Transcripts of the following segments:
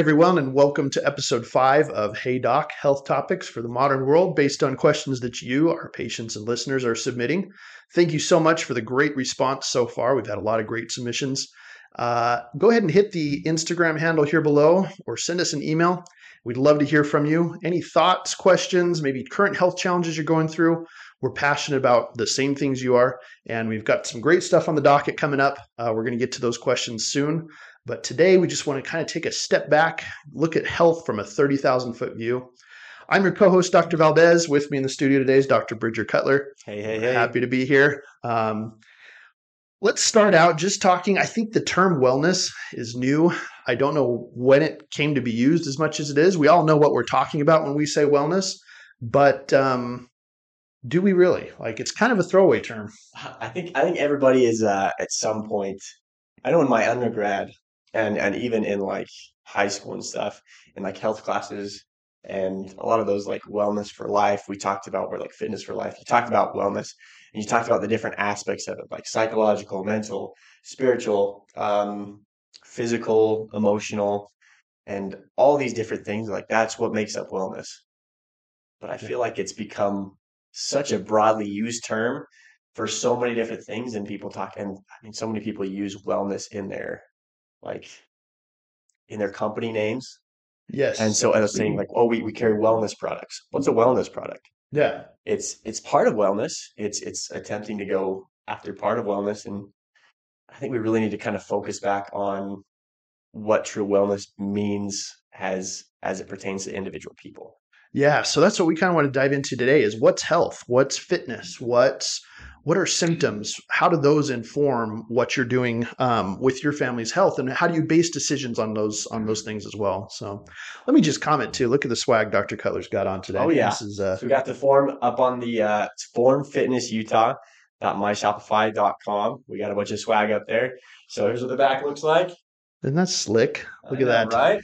Everyone, and welcome to episode five of Hey Doc Health Topics for the Modern World, based on questions that you, our patients and listeners, are submitting. Thank you so much for the great response so far. We've had a lot of great submissions. Uh, go ahead and hit the Instagram handle here below or send us an email. We'd love to hear from you. Any thoughts, questions, maybe current health challenges you're going through. We're passionate about the same things you are, and we've got some great stuff on the docket coming up. Uh, we're going to get to those questions soon. But today we just want to kind of take a step back, look at health from a 30,000 foot view. I'm your co-host, Dr. Valdez. With me in the studio today is Dr. Bridger Cutler. Hey, hey, hey. Happy to be here. Um, let's start out just talking. I think the term wellness is new. I don't know when it came to be used as much as it is. We all know what we're talking about when we say wellness, but um, do we really? Like, it's kind of a throwaway term. I think I think everybody is uh, at some point. I know in my undergrad, and and even in like high school and stuff and like health classes and a lot of those like wellness for life we talked about were like fitness for life you talked about wellness and you talked about the different aspects of it like psychological mental spiritual um, physical emotional and all these different things like that's what makes up wellness. But i feel like it's become such a broadly used term for so many different things and people talk and i mean so many people use wellness in their like in their company names. Yes. And so I was saying like, oh, we, we carry wellness products. What's a wellness product? Yeah. It's it's part of wellness. It's it's attempting to go after part of wellness. And I think we really need to kind of focus back on what true wellness means as as it pertains to individual people. Yeah, so that's what we kind of want to dive into today is what's health, what's fitness, what's what are symptoms? How do those inform what you're doing um, with your family's health, and how do you base decisions on those on those things as well? So, let me just comment too. Look at the swag Dr. Cutler's got on today. Oh yeah, this is uh, so we got the form up on the uh, Form Fitness Utah myshopify.com. We got a bunch of swag up there. So here's what the back looks like. Isn't that slick? Look I at know, that. Right?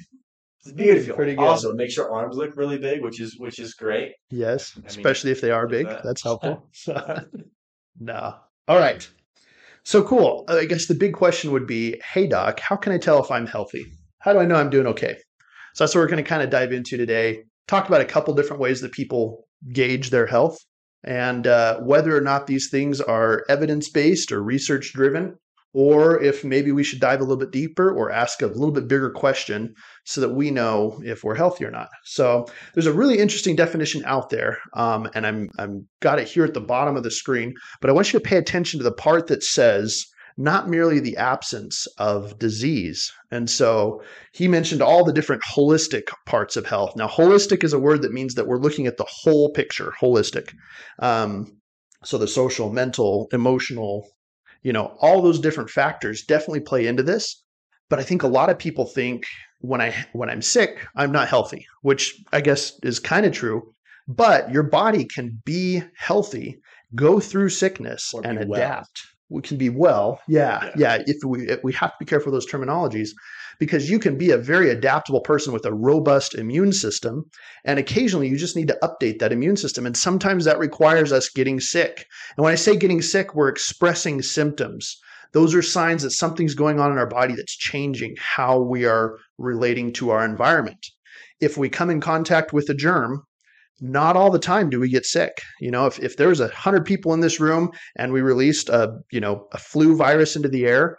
It's beautiful. Pretty good. Also, it makes your arms look really big, which is which is great. Yes, I mean, especially if they are big. that. That's helpful. no. All right. So cool. I guess the big question would be, hey doc, how can I tell if I'm healthy? How do I know I'm doing okay? So that's what we're going to kind of dive into today. Talk about a couple different ways that people gauge their health and uh, whether or not these things are evidence based or research driven or if maybe we should dive a little bit deeper or ask a little bit bigger question so that we know if we're healthy or not. So there's a really interesting definition out there, um, and I'm I'm got it here at the bottom of the screen. But I want you to pay attention to the part that says not merely the absence of disease. And so he mentioned all the different holistic parts of health. Now, holistic is a word that means that we're looking at the whole picture, holistic. Um, so the social, mental, emotional, you know, all those different factors definitely play into this. But I think a lot of people think when I when I'm sick, I'm not healthy, which I guess is kind of true. But your body can be healthy, go through sickness, Or and adapt. well. We can be well, yeah, Yeah. yeah. If we if we have to be careful with those terminologies, because you can be a very adaptable person with a robust immune system, and occasionally you just need to update that immune system, and sometimes that requires us getting sick. And when I say getting sick, we're expressing symptoms. Those are signs that something's going on in our body that's changing how we are relating to our environment. If we come in contact with a germ, not all the time do we get sick. You know, if, if there's a hundred people in this room and we released a, you know, a flu virus into the air,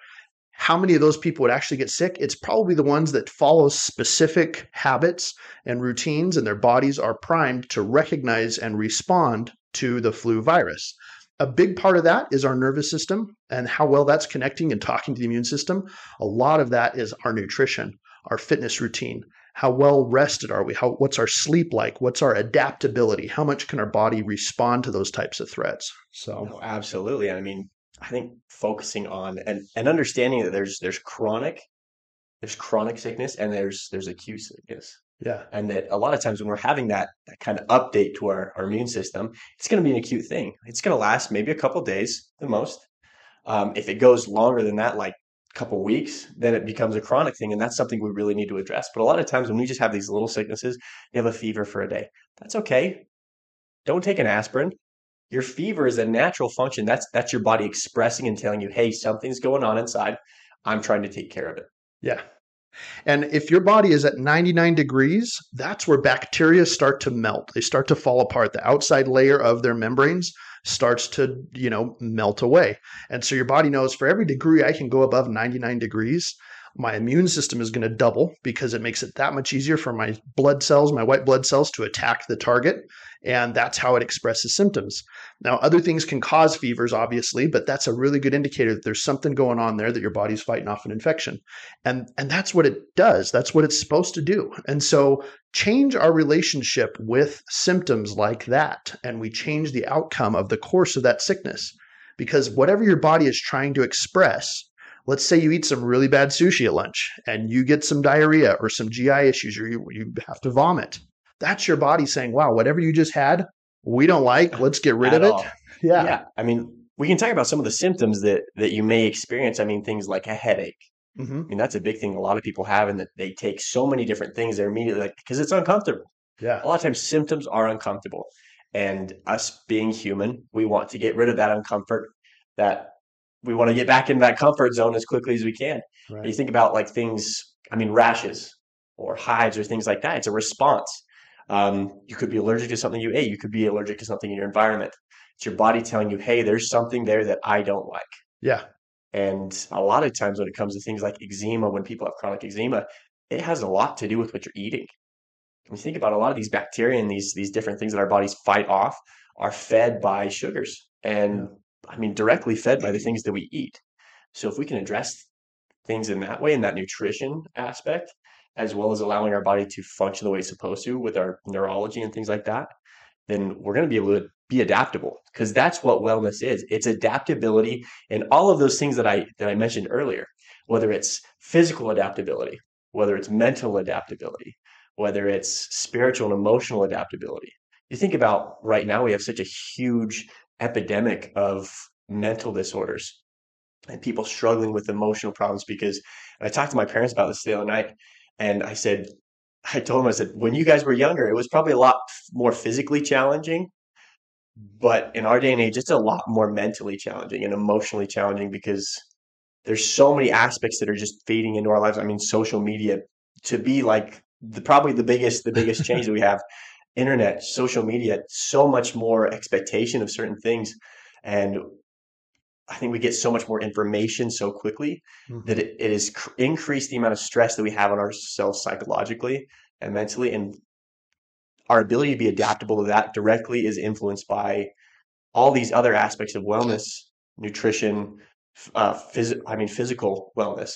how many of those people would actually get sick? It's probably the ones that follow specific habits and routines and their bodies are primed to recognize and respond to the flu virus. A big part of that is our nervous system and how well that's connecting and talking to the immune system. A lot of that is our nutrition, our fitness routine. How well rested are we? How what's our sleep like? What's our adaptability? How much can our body respond to those types of threats? So No, absolutely. I mean, I think focusing on and, and understanding that there's there's chronic there's chronic sickness and there's there's acute sickness. yeah, And that a lot of times when we're having that that kind of update to our, our immune system, it's going to be an acute thing. It's going to last maybe a couple days the most. Um, if it goes longer than that, like couple weeks, then it becomes a chronic thing, and that's something we really need to address. But a lot of times when we just have these little sicknesses, you have a fever for a day. That's okay. Don't take an aspirin. Your fever is a natural function. That's that's your body expressing and telling you, hey, something's going on inside. I'm trying to take care of it. yeah, And if your body is at 99 degrees, that's where bacteria start to melt. They start to fall apart. The outside layer of their membranes starts to, you know, melt away. And so your body knows for every degree I can go above 99 degrees, my immune system is going to double because it makes it that much easier for my blood cells, my white blood cells to attack the target. And that's how it expresses symptoms. Now, other things can cause fevers, obviously, but that's a really good indicator that there's something going on there that your body's fighting off an infection. And, and that's what it does. That's what it's supposed to do. And so change our relationship with symptoms like that, and we change the outcome of the course of that sickness. Because whatever your body is trying to express, let's say you eat some really bad sushi at lunch and you get some diarrhea or some GI issues or you, you have to vomit. That's your body saying, wow, whatever you just had, we don't like. Let's get rid At of it. Yeah. Yeah. I mean, we can talk about some of the symptoms that that you may experience. I mean, things like a headache. hmm I mean, that's a big thing a lot of people have, and that they take so many different things. They're immediately like, because it's uncomfortable. Yeah. A lot of times, symptoms are uncomfortable, and us being human, we want to get rid of that uncomfort. That we want to get back in that comfort zone as quickly as we can. You think about like things, I mean, rashes or hives or things like that. It's a response. Um, you could be allergic to something you ate. You could be allergic to something in your environment. It's your body telling you, hey, there's something there that I don't like. Yeah. And a lot of times when it comes to things like eczema, when people have chronic eczema, it has a lot to do with what you're eating. When you think about a lot of these bacteria and these these different things that our bodies fight off are fed by sugars and I mean directly fed by the things that we eat. So if we can address things in that way, in that nutrition aspect, as well as allowing our body to function the way it's supposed to with our neurology and things like that, then we're going to be able to be adaptable because that's what wellness is. It's adaptability and all of those things that I that I mentioned earlier, whether it's physical adaptability, whether it's mental adaptability, whether it's spiritual and emotional adaptability. You think about right now we have such a huge epidemic of mental disorders and people struggling with emotional problems because I talked to my parents about this the other night and I said I told him, I said when you guys were younger it was probably a lot more physically challenging but in our day and age it's a lot more mentally challenging and emotionally challenging because there's so many aspects that are just feeding into our lives. I mean social media to be like the, probably the biggest the biggest change that we have. Internet social media so much more expectation of certain things. And i think we get so much more information so quickly Mhm. that it, it has cr- increased the amount of stress that we have on ourselves psychologically and mentally and our ability to be adaptable to that directly is influenced by all these other aspects of wellness nutrition uh, phys- i mean physical wellness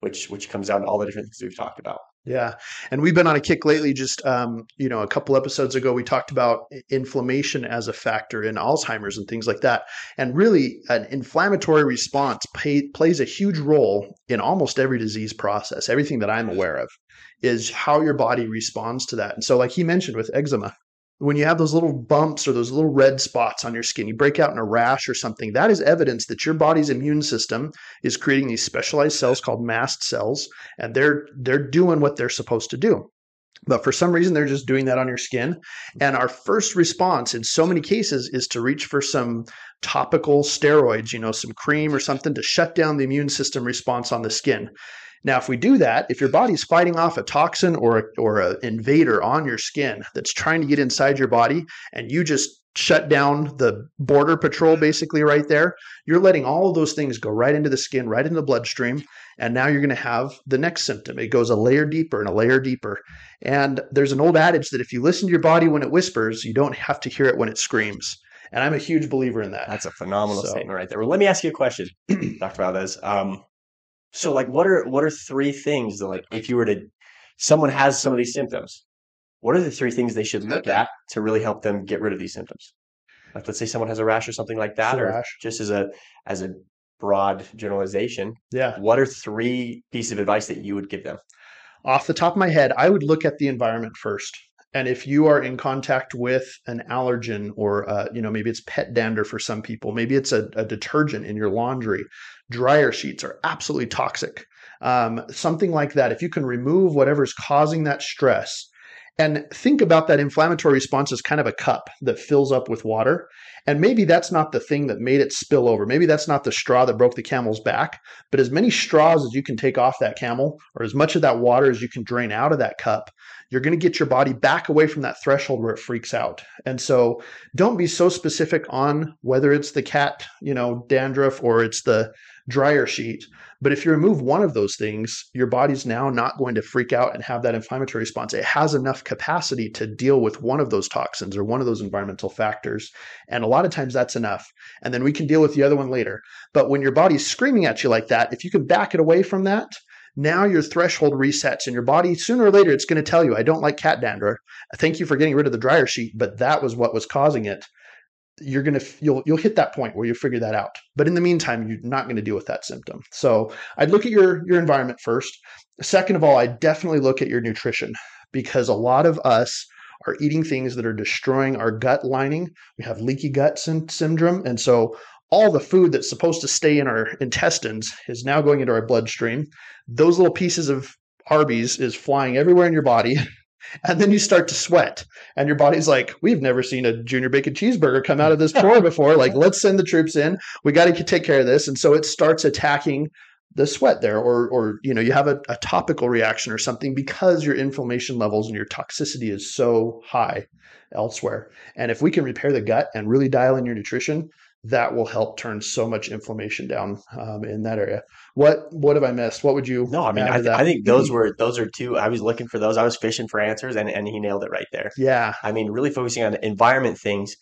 which which comes down to all the different things we've talked about Yeah. And we've been on a kick lately. Just, um, you know, a couple episodes ago, we talked about inflammation as a factor in Alzheimer's and things like that. And really, an inflammatory response pay, plays a huge role in almost every disease process. Everything that I'm aware of is how your body responds to that. And so, like he mentioned with eczema, when you have those little bumps or those little red spots on your skin, you break out in a rash or something, that is evidence that your body's immune system is creating these specialized cells called mast cells and they're they're doing what they're supposed to do but for some reason they're just doing that on your skin. And our first response in so many cases is to reach for some topical steroids you know some cream or something to shut down the immune system response on the skin. Now if we do that if your body's fighting off a toxin or or an invader on your skin that's trying to get inside your body and you just shut down the border patrol basically right there you're letting all of those things go right into the skin right into the bloodstream and now you're going to have the next symptom. It goes a layer deeper and a layer deeper. And there's an old adage that if you listen to your body when it whispers, you don't have to hear it when it screams. And I'm a huge believer in that. That's a phenomenal So- statement right there. Well, let me ask you a question, Dr. Valdez. Um, so, like, what are what are three things that, like, if you were to, someone has some of these symptoms, what are the three things they should look at to really help them get rid of these symptoms? Like, let's say someone has a rash or something like that, or rash. just as a as a broad generalization, yeah. what are three pieces of advice that you would give them? Off the top of my head, I would look at the environment first. And if you are in contact with an allergen or, uh, you know, maybe it's pet dander for some people, maybe it's a, a detergent in your laundry, dryer sheets are absolutely toxic. Um, something like that. If you can remove whatever's causing that stress And think about that inflammatory response as kind of a cup that fills up with water. And maybe that's not the thing that made it spill over. Maybe that's not the straw that broke the camel's back. But as many straws as you can take off that camel, or as much of that water as you can drain out of that cup, you're going to get your body back away from that threshold where it freaks out. And so don't be so specific on whether it's the cat, you know, dandruff or it's the dryer sheet. But if you remove one of those things, your body's now not going to freak out and have that inflammatory response. It has enough capacity to deal with one of those toxins or one of those environmental factors. And a lot of times that's enough. And then we can deal with the other one later. But when your body's screaming at you like that, if you can back it away from that, now your threshold resets and your body. Sooner or later it's going to tell you i don't like cat dander. Thank you for getting rid of the dryer sheet but that was what was causing it. You're going to you'll you'll hit that point where you figure that out. But in the meantime you're not going to deal with that symptom. So i'd look at your your environment first. Second of all i definitely look at your nutrition because a lot of us are eating things that are destroying our gut lining. We have leaky gut syndrome and so all the food that's supposed to stay in our intestines is now going into our bloodstream those little pieces of arby's is flying everywhere in your body And then you start to sweat, and your body's like, We've never seen a junior bacon cheeseburger come out of this drawer before. Like, let's send the troops in. We got to take care of this. And so it starts attacking the sweat there, or, or you know, you have a, a topical reaction or something because your inflammation levels and your toxicity is so high elsewhere. And if we can repair the gut and really dial in your nutrition, that will help turn so much inflammation down um, in that area. What what have I missed? What would you? No, I mean, I, th- I, think those were those are two. I was looking for those. I was fishing for answers, and and he nailed it right there. Yeah, I mean, really focusing on environment things.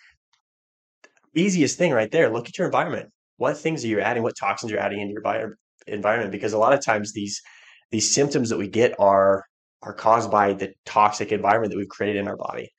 Easiest thing right there. Look at your environment. What things are you adding? What toxins you're adding into your environment? Because a lot of times these these symptoms that we get are are caused by the toxic environment that we've created in our body.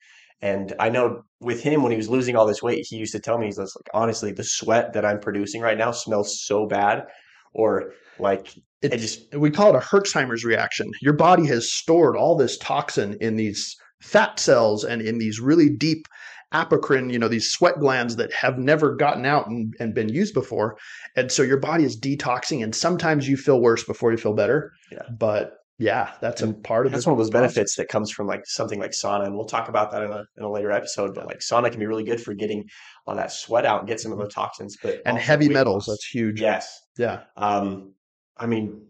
And I know with him when he was losing all this weight, he used to tell me he's like, honestly, the sweat that I'm producing right now smells so bad, or like it, it just we call it a Herxheimer's reaction. Your body has stored all this toxin in these fat cells and in these really deep apocrine, you know, these sweat glands that have never gotten out and, and been used before. And so your body is detoxing, and sometimes you feel worse before you feel better. Yeah. But yeah, that's a part of it. that's one of those benefits that comes from like something like sauna, and we'll talk about that in a in a later episode. But like sauna can be really good for getting all that sweat out and get some of the toxins. But and heavy metals, loss. that's huge. Yes. Yeah. Um, I mean,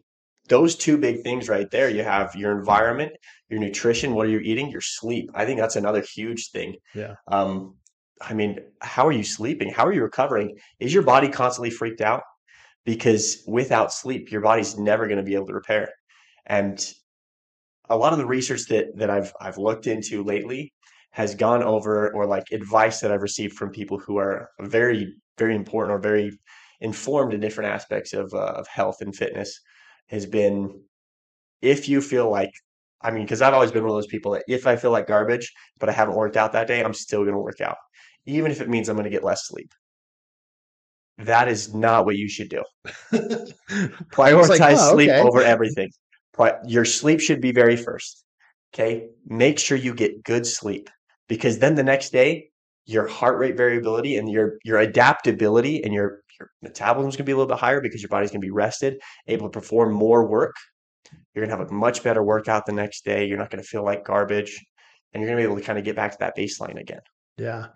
those two big things right there. You have your environment, your nutrition, what are you eating, your sleep. I think that's another huge thing. Yeah. Um, I mean, how are you sleeping? How are you recovering? Is your body constantly freaked out? Because without sleep, your body's never going to be able to repair. And a lot of the research that that I've I've looked into lately has gone over or like advice that I've received from people who are very very important or very informed in different aspects of uh, of health and fitness has been if you feel like I mean because I've always been one of those people that if I feel like garbage but I haven't worked out that day I'm still going to work out even if it means I'm going to get less sleep. That is not what you should do. Prioritize like, oh, sleep over everything your sleep should be very first. Okay. Make sure you get good sleep because then the next day, your heart rate variability and your, your adaptability and your, your metabolism is going to be a little bit higher because your body's going to be rested, able to perform more work. You're going to have a much better workout the next day. You're not going to feel like garbage and you're going to be able to kind of get back to that baseline again. Yeah.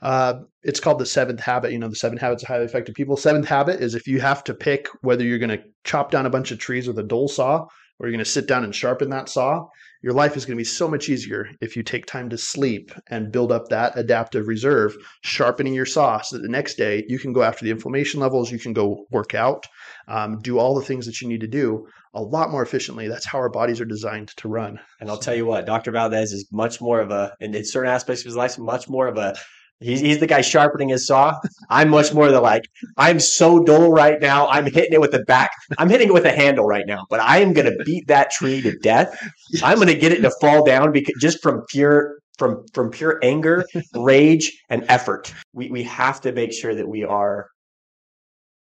Uh, it's called the seventh habit. You know, the seven habits of highly effective people. Seventh habit is if you have to pick whether you're going to chop down a bunch of trees with a dull saw or you're going to sit down and sharpen that saw, your life is going to be so much easier if you take time to sleep and build up that adaptive reserve, sharpening your saw so that the next day you can go after the inflammation levels, you can go work out, um, do all the things that you need to do a lot more efficiently. That's how our bodies are designed to run. And I'll tell you what, Dr. Valdez is much more of a, in certain aspects of his life, much more of a He's, he's the guy sharpening his saw. I'm much more the like, I'm so dull right now. I'm hitting it with the back. I'm hitting it with a handle right now, but I am going to beat that tree to death. I'm going to get it to fall down because just from pure, from, from pure anger, rage, and effort. We, we have to make sure that we are,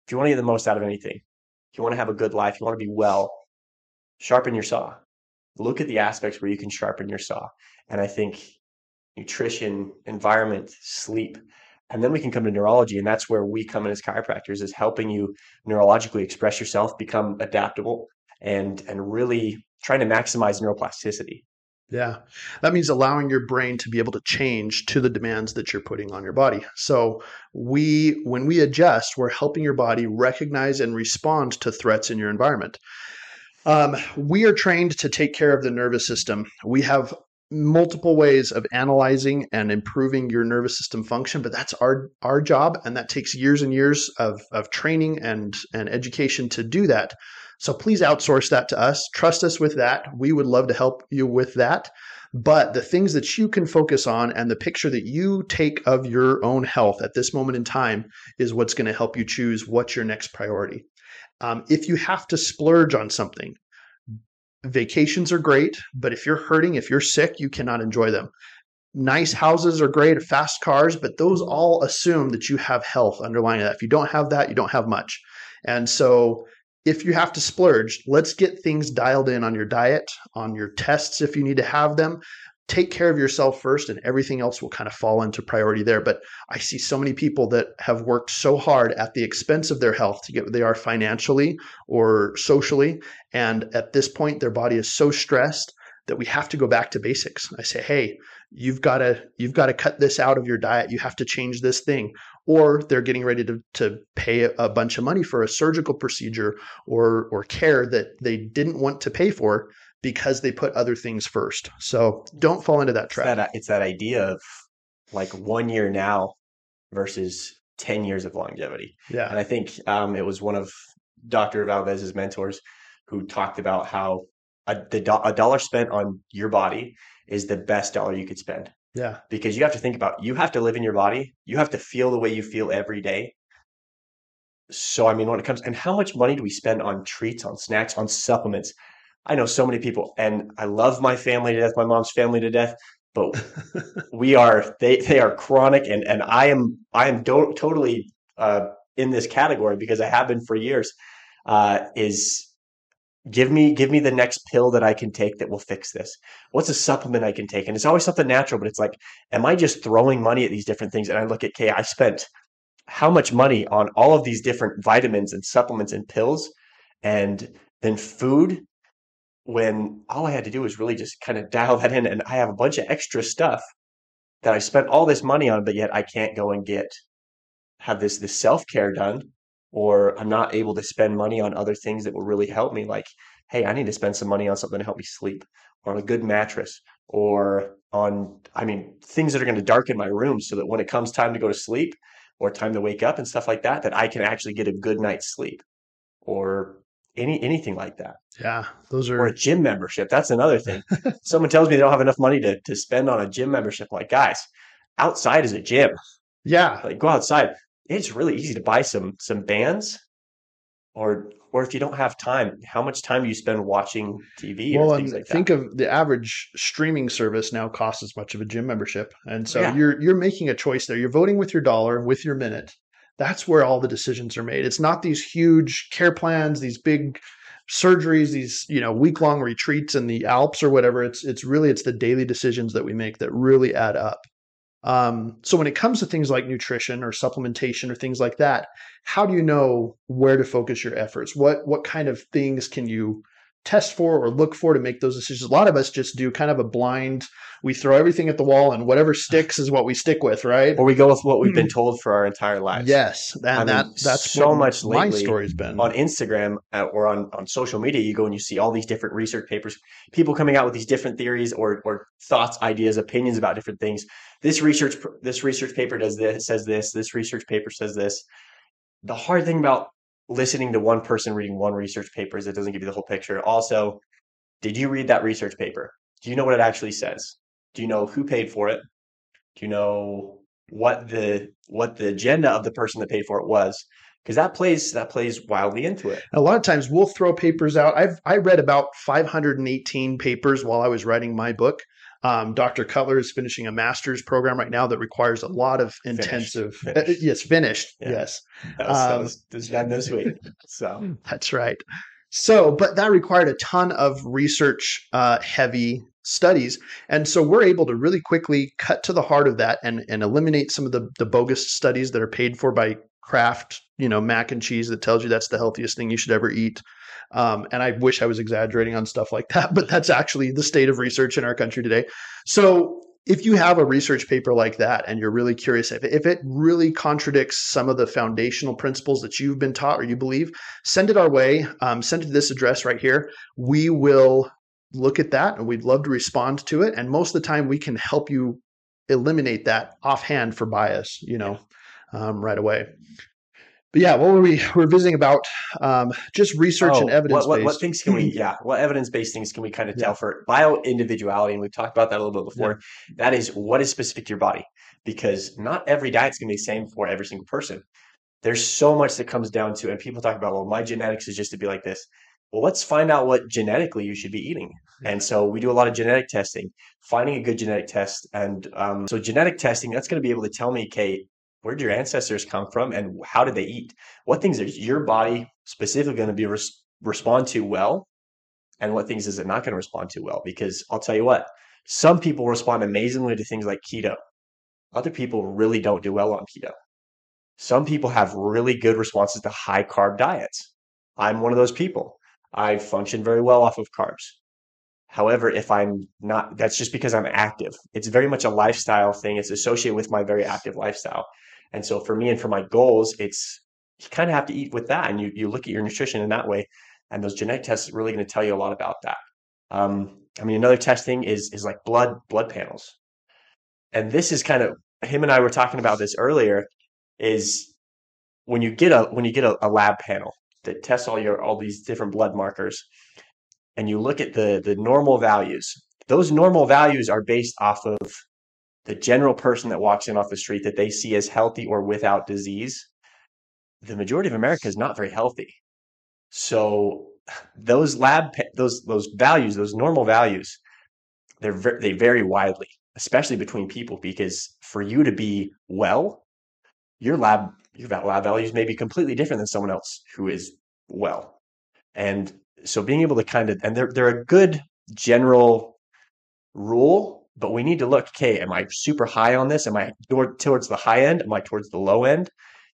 if you want to get the most out of anything, if you want to have a good life, you want to be well, sharpen your saw. Look at the aspects where you can sharpen your saw. And I think nutrition, environment, sleep. And then we can come to neurology, and that's where we come in as chiropractors is helping you neurologically express yourself, become adaptable, and and really trying to maximize neuroplasticity. Yeah. That means allowing your brain to be able to change to the demands that you're putting on your body. So we when we adjust, we're helping your body recognize and respond to threats in your environment. Um, we are trained to take care of the nervous system. We have multiple ways of analyzing and improving your nervous system function but that's our our job and that takes years and years of of training and and education to do that. So please outsource that to us. Trust us with that. We would love to help you with that. But the things that you can focus on and the picture that you take of your own health at this moment in time is what's going to help you choose what's your next priority. Um, if you have to splurge on something Vacations are great, but if you're hurting, if you're sick, you cannot enjoy them. Nice houses are great, fast cars, but those all assume that you have health underlying that. If you don't have that, you don't have much. And so if you have to splurge, let's get things dialed in on your diet, on your tests if you need to have them, take care of yourself first and everything else will kind of fall into priority there. But i see so many people that have worked so hard at the expense of their health to get where they are financially or socially. And at this point their body is so stressed that we have to go back to basics. I say hey you've got to you've got to cut this out of your diet. You have to change this thing. Or they're getting ready to, to pay a bunch of money for a surgical procedure or or care that they didn't want to pay for because they put other things first. So don't fall into that trap. It's that, it's that idea of like one year now versus 10 years of longevity. Yeah. And I think um, it was one of Dr. Valdez's mentors who talked about how a, the a dollar spent on your body is the best dollar you could spend. Yeah. Because you have to think about you have to live in your body. You have to feel the way you feel every day. So I mean when it comes and how much money do we spend on treats, on snacks, on supplements? I know so many people, and I love my family to death, my mom's family to death, but we are they they are chronic, and and I am I am do- totally uh, in this category because I have been for years. Uh, is give me give me the next pill that I can take that will fix this. What's a supplement I can take? And it's always something natural, but it's like, am I just throwing money at these different things? And I look at, okay, I spent how much money on all of these different vitamins and supplements and pills, and then food when all I had to do was really just kind of dial that in. And I have a bunch of extra stuff that I spent all this money on, but yet I can't go and get have this this self care done, or I'm not able to spend money on other things that will really help me. Like, hey, I need to spend some money on something to help me sleep, or on a good mattress, or on I mean things that are going to darken my room so that when it comes time to go to sleep or time to wake up and stuff like that, that I can actually get a good night's sleep, or any anything like that. Yeah, those are or a gym membership. That's another thing. Someone tells me they don't have enough money to to spend on a gym membership. like, guys, outside is a gym. Yeah, like go outside. It's really easy to buy some some bands, or or if you don't have time, how much time do you spend watching TV? Well, and like think of the average streaming service now costs as much of a gym membership, and so yeah. you're you're making a choice there. You're voting with your dollar, with your minute, that's where all the decisions are made. It's not these huge care plans, these big surgeries, these you know week long retreats in the Alps or whatever. It's it's really it's the daily decisions that we make that really add up. Um, so when it comes to things like nutrition or supplementation or things like that, how do you know where to focus your efforts? What what kind of things can you test for or look for to make those decisions. A lot of us just do kind of a blind, we throw everything at the wall and whatever sticks is what we stick with, right? Or we go with what we've been hmm. told for our entire lives. Yes. And I that, mean, that's so much my story's been. On Instagram uh, or on, on social media, you go and you see all these different research papers, people coming out with these different theories or, or thoughts, ideas, opinions about different things. This research, this research paper does this, says this, this research paper says this. The hard thing about listening to one person reading one research paper is it doesn't give you the whole picture. Also, did you read that research paper? Do you know what it actually says? Do you know who paid for it? Do you know what the what the agenda of the person that paid for it was? Because that plays that plays wildly into it. A lot of times we'll throw papers out. I've I read about 518 papers while I was writing my book. Um, Dr. Cutler is finishing a master's program right now that requires a lot of intensive. Finished. Uh, yes, finished. Yeah. Yes, that was, um, that was, was done this week. So that's right. So, but that required a ton of research uh, heavy studies. And so we're able to really quickly cut to the heart of that and, and eliminate some of the, the bogus studies that are paid for by Kraft, you know, mac and cheese that tells you that's the healthiest thing you should ever eat. Um, and I wish I was exaggerating on stuff like that, but that's actually the state of research in our country today. So if you have a research paper like that and you're really curious if, if it really contradicts some of the foundational principles that you've been taught or you believe send it our way. Um, send it to this address right here. We will look at that and we'd love to respond to it. And most of the time we can help you eliminate that offhand for bias you know um, right away but yeah, what were we? We're visiting about um, just research oh, and evidence. What, what, what, things can we? Yeah, what evidence based things can we kind of tell yeah. for bio individuality? And we've talked about that a little bit before. Yeah. That is what is specific to your body, because not every diet's going to be the same for every single person. There's so much that comes down to, and people talk about, well, my genetics is just to be like this. Well, let's find out what genetically you should be eating. And so we do a lot of genetic testing, finding a good genetic test. And um, so genetic testing, that's going to be able to tell me, Kate, where did your ancestors come from and how did they eat? What things is your body specifically going to be res- respond to well, and what things is it not going to respond to well? Because I'll tell you what, some people respond amazingly to things like keto. Other people really don't do well on keto. Some people have really good responses to high carb diets. I'm one of those people. I function very well off of carbs. However, if I'm not, that's just because I'm active. It's very much a lifestyle thing. It's associated with my very active lifestyle. And so for me and for my goals, it's you kind of have to eat with that. And you, you look at your nutrition in that way. And those genetic tests are really going to tell you a lot about that. Um, I mean, another testing is is like blood blood panels. And this is kind of him and I were talking about this earlier, is when you get a when you get a, a lab panel that tests all your all these different blood markers and you look at the the normal values, those normal values are based off of the general person that walks in off the street that they see as healthy or without disease, the majority of America is not very healthy. So those lab those those values, those normal values, they're they vary widely, especially between people because for you to be well, your lab your lab values may be completely different than someone else who is well. And so being able to kind of and they're they're a good general rule but we need to look okay am i super high on this? Am i towards the high end? Am i towards the low end?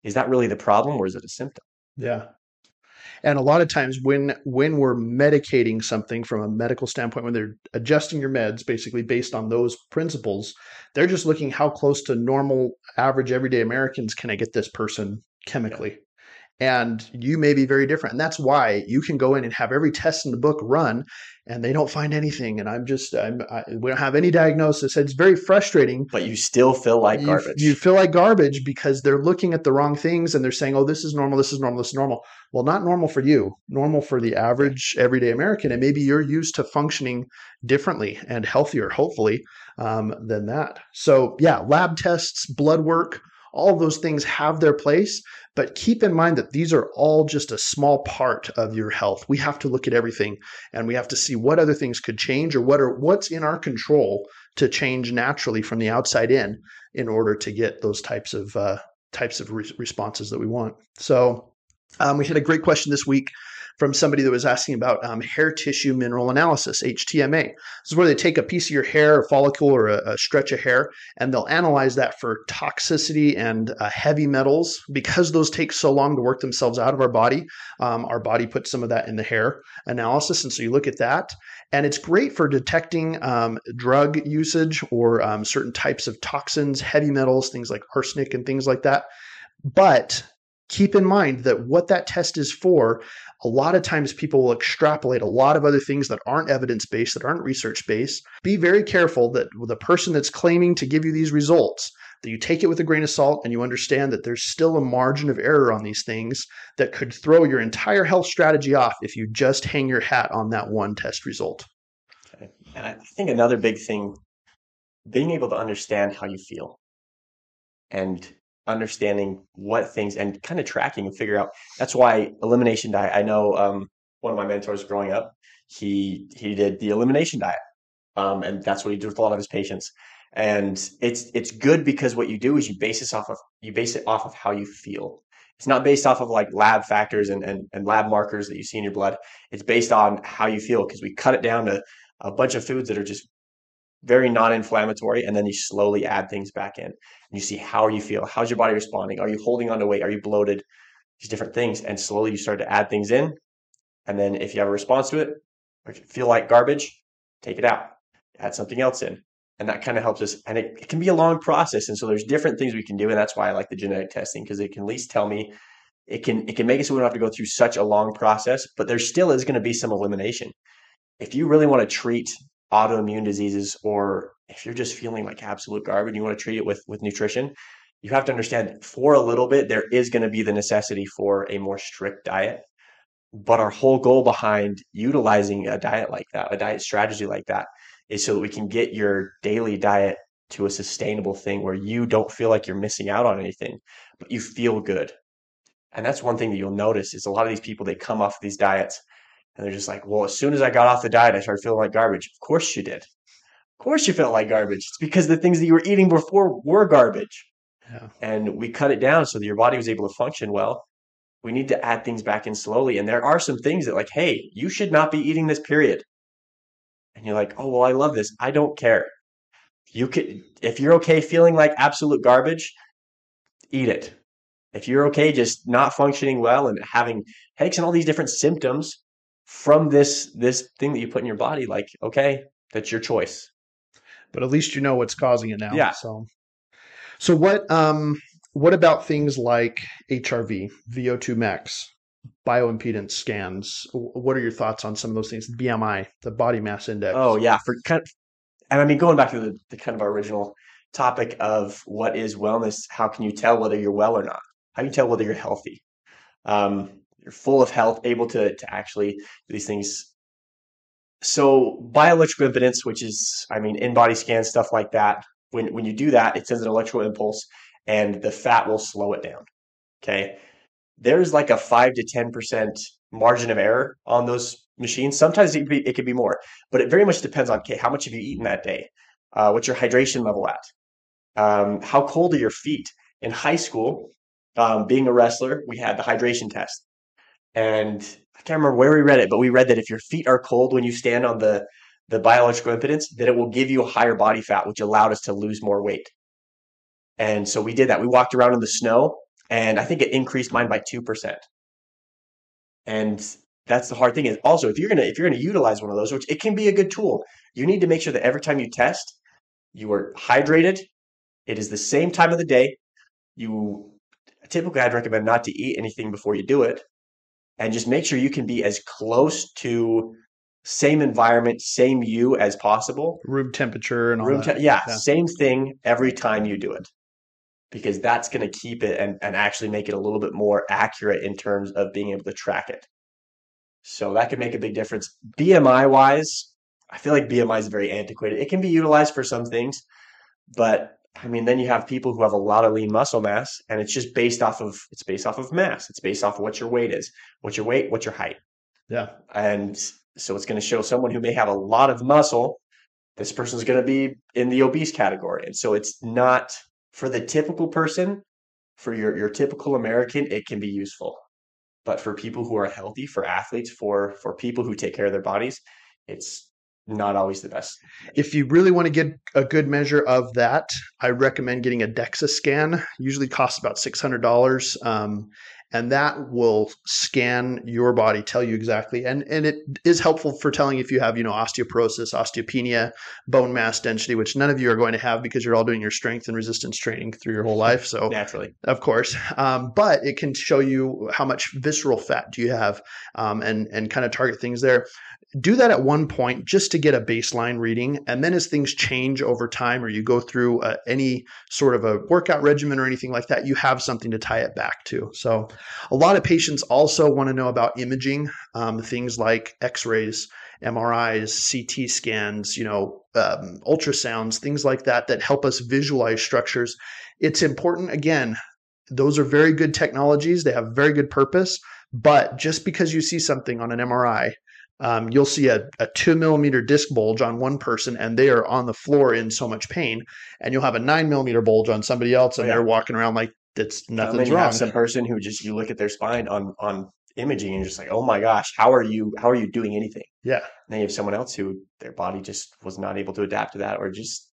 Is that really the problem or is it a symptom? Yeah. And a lot of times when when we're medicating something from a medical standpoint when they're adjusting your meds basically based on those principles they're just looking how close to normal average everyday americans can i get this person chemically and you may be very different. And that's why you can go in and have every test in the book run and they don't find anything. And i'm just I'm, I, we don't have any diagnosis. It's very frustrating. But you still feel like you, garbage. you feel like garbage because they're looking at the wrong things and they're saying oh this is normal this is normal this is normal. Well not normal for you normal for the average everyday american. And maybe you're used to functioning differently and healthier hopefully um, than that. So yeah lab tests blood work all those things have their place but keep in mind that these are all just a small part of your health. We have to look at everything and we have to see what other things could change or what are what's in our control to change naturally from the outside in in order to get those types of uh, types of re- responses that we want. So um, we had a great question this week from somebody that was asking about um, hair tissue mineral analysis, HTMA. This is where they take a piece of your hair, a follicle, or a, a stretch of hair, and they'll analyze that for toxicity and uh, heavy metals. Because those take so long to work themselves out of our body, um, our body puts some of that in the hair analysis. And so you look at that, and it's great for detecting um, drug usage or um, certain types of toxins, heavy metals, things like arsenic and things like that. But keep in mind that what that test is for a lot of times people will extrapolate a lot of other things that aren't evidence based, that aren't research based. Be very careful that the person that's claiming to give you these results, that you take it with a grain of salt and you understand that there's still a margin of error on these things that could throw your entire health strategy off if you just hang your hat on that one test result. Okay. And I think another big thing, being able to understand how you feel and understanding what things and kind of tracking and figure out. That's why elimination diet. I know um, one of my mentors growing up, he he did the elimination diet, um, and that's what he did with a lot of his patients. And it's it's good because what you do is you base this off of you base it off of how you feel. It's not based off of like lab factors and, and, and lab markers that you see in your blood. It's based on how you feel because we cut it down to a bunch of foods that are just very non-inflammatory and then you slowly add things back in and you see how you feel how's your body responding are you holding on to weight are you bloated these different things and slowly you start to add things in And then if you have a response to it, or if you feel like garbage, take it out, add something else in. And that kind of helps us. And it, it can be a long process. And so there's different things we can do. And that's why I like the genetic testing because it can at least tell me it can it can make it so we don't have to go through such a long process, but there still is going to be some elimination. If you really want to treat autoimmune diseases or if you're just feeling like absolute garbage, you want to treat it with with nutrition, you have to understand for a little bit there is going to be the necessity for a more strict diet. But our whole goal behind utilizing a diet like that, a diet strategy like that, is so that we can get your daily diet to a sustainable thing where you don't feel like you're missing out on anything, but you feel good. And that's one thing that you'll notice is a lot of these people they come off these diets and they're just like, well, as soon as I got off the diet, I started feeling like garbage. Of course you did. Of course you felt like garbage. It's because the things that you were eating before were garbage. Yeah. And we cut it down so that your body was able to function well. We need to add things back in slowly. And there are some things that, like, hey, you should not be eating this, period. And you're like, oh, well, I love this. I don't care. You could, if you're okay feeling like absolute garbage, eat it. If you're okay just not functioning well and having headaches and all these different symptoms from this this thing that you put in your body, like, okay, that's your choice. But at least you know what's causing it now. Yeah. So so what um what about things like HRV, VO2 max, bioimpedance scans? What are your thoughts on some of those things? BMI, the body mass index. Oh yeah, for kind of, and I mean going back to the, the kind of our original topic of what is wellness, how can you tell whether you're well or not? How do you tell whether you're healthy? Um, you're full of health, able to to actually do these things. So bioelectrical impedance, which is, I mean, InBody scans, stuff like that. When when you do that, it sends an electrical impulse, and the fat will slow it down. Okay, there's like a five to ten percent margin of error on those machines. Sometimes it could be, it could be more, but it very much depends on okay, how much have you eaten that day? Uh, what's your hydration level at? Um, how cold are your feet? In high school, um, being a wrestler, we had the hydration test. And I can't remember where we read it, but we read that if your feet are cold when you stand on the, the bioelectrical impedance, that it will give you a higher body fat, which allowed us to lose more weight. And so we did that. We walked around in the snow, and I think it increased mine by 2%. And that's the hard thing is also if you're gonna if you're gonna utilize one of those, which it can be a good tool, you need to make sure that every time you test, you are hydrated. It is the same time of the day. You typically I'd recommend not to eat anything before you do it and just make sure you can be as close to same environment, same you as possible. Room temperature and all Room te- Yeah, yeah, same thing every time you do it. Because that's going to keep it and, and actually make it a little bit more accurate in terms of being able to track it. So that could make a big difference. BMI wise, I feel like BMI is very antiquated. It can be utilized for some things, but I mean, then you have people who have a lot of lean muscle mass, and it's just based off of it's based off of mass. It's based off of what your weight is, what's your weight, what's your height. Yeah, and so it's going to show someone who may have a lot of muscle. This person's going to be in the obese category, and so it's not for the typical person. For your your typical American, it can be useful, but for people who are healthy, for athletes, for for people who take care of their bodies, it's not always the best. If you really want to get a good measure of that, I recommend getting a DEXA scan. Usually costs about six hundred dollars, um, and that will scan your body, tell you exactly, and and it is helpful for telling if you have you know osteoporosis, osteopenia, bone mass density, which none of you are going to have because you're all doing your strength and resistance training through your whole life. So naturally, of course, um, but it can show you how much visceral fat do you have, um, and and kind of target things there do that at one point just to get a baseline reading. And then as things change over time or you go through uh, any sort of a workout regimen or anything like that, you have something to tie it back to. So a lot of patients also want to know about imaging, um, things like x-rays, MRIs, CT scans, you know, um, ultrasounds, things like that, that help us visualize structures. It's important, again, those are very good technologies. They have very good purpose. But just because you see something on an MRI um, you'll see a, a two millimeter disc bulge on one person and they are on the floor in so much pain. And you'll have a nine millimeter bulge on somebody else and yeah. they're walking around like that's nothing's you wrong. Have some person who just you look at their spine on on imaging and you're just like, oh my gosh, how are you how are you doing anything? Yeah. And then you have someone else who their body just was not able to adapt to that or just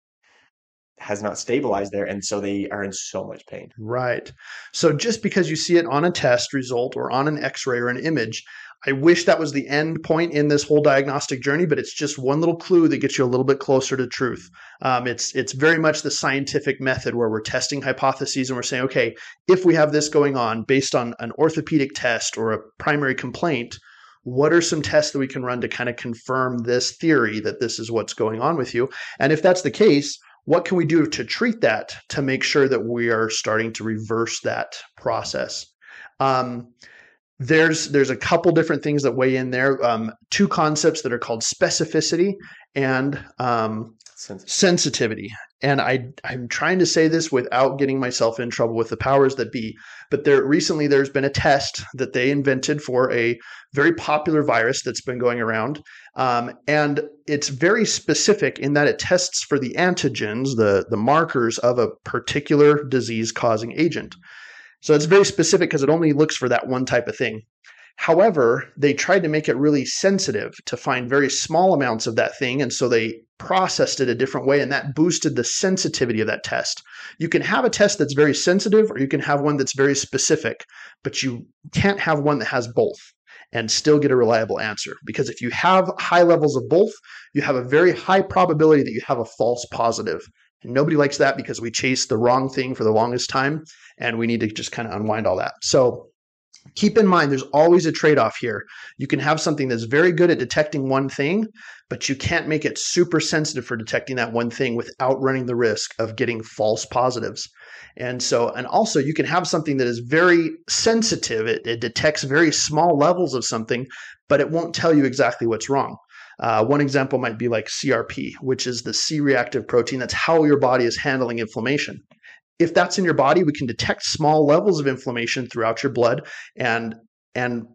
has not stabilized there, and so they are in so much pain. Right. So just because you see it on a test result or on an X-ray or an image, I wish that was the end point in this whole diagnostic journey, but it's just one little clue that gets you a little bit closer to truth. Um, it's it's very much the scientific method where we're testing hypotheses and we're saying, okay, if we have this going on based on an orthopedic test or a primary complaint, what are some tests that we can run to kind of confirm this theory that this is what's going on with you? And if that's the case, what can we do to treat that to make sure that we are starting to reverse that process? Um, there's there's a couple different things that weigh in there. Um, two concepts that are called specificity and um, sensitivity. And I I'm trying to say this without getting myself in trouble with the powers that be. But there recently there's been a test that they invented for a very popular virus that's been going around, um, and it's very specific in that it tests for the antigens, the the markers of a particular disease causing agent. So it's very specific because it only looks for that one type of thing. However, they tried to make it really sensitive to find very small amounts of that thing. And so they processed it a different way, and that boosted the sensitivity of that test. You can have a test that's very sensitive, or you can have one that's very specific, but you can't have one that has both and still get a reliable answer. Because if you have high levels of both, you have a very high probability that you have a false positive. And nobody likes that because we chase the wrong thing for the longest time and we need to just kind of unwind all that. So keep in mind there's always a trade-off here. You can have something that's very good at detecting one thing, but you can't make it super sensitive for detecting that one thing without running the risk of getting false positives. And so, and also you can have something that is very sensitive. It, it detects very small levels of something, but it won't tell you exactly what's wrong. Uh, one example might be like CRP, which is the C reactive protein. That's how your body is handling inflammation. If that's in your body, we can detect small levels of inflammation throughout your blood and and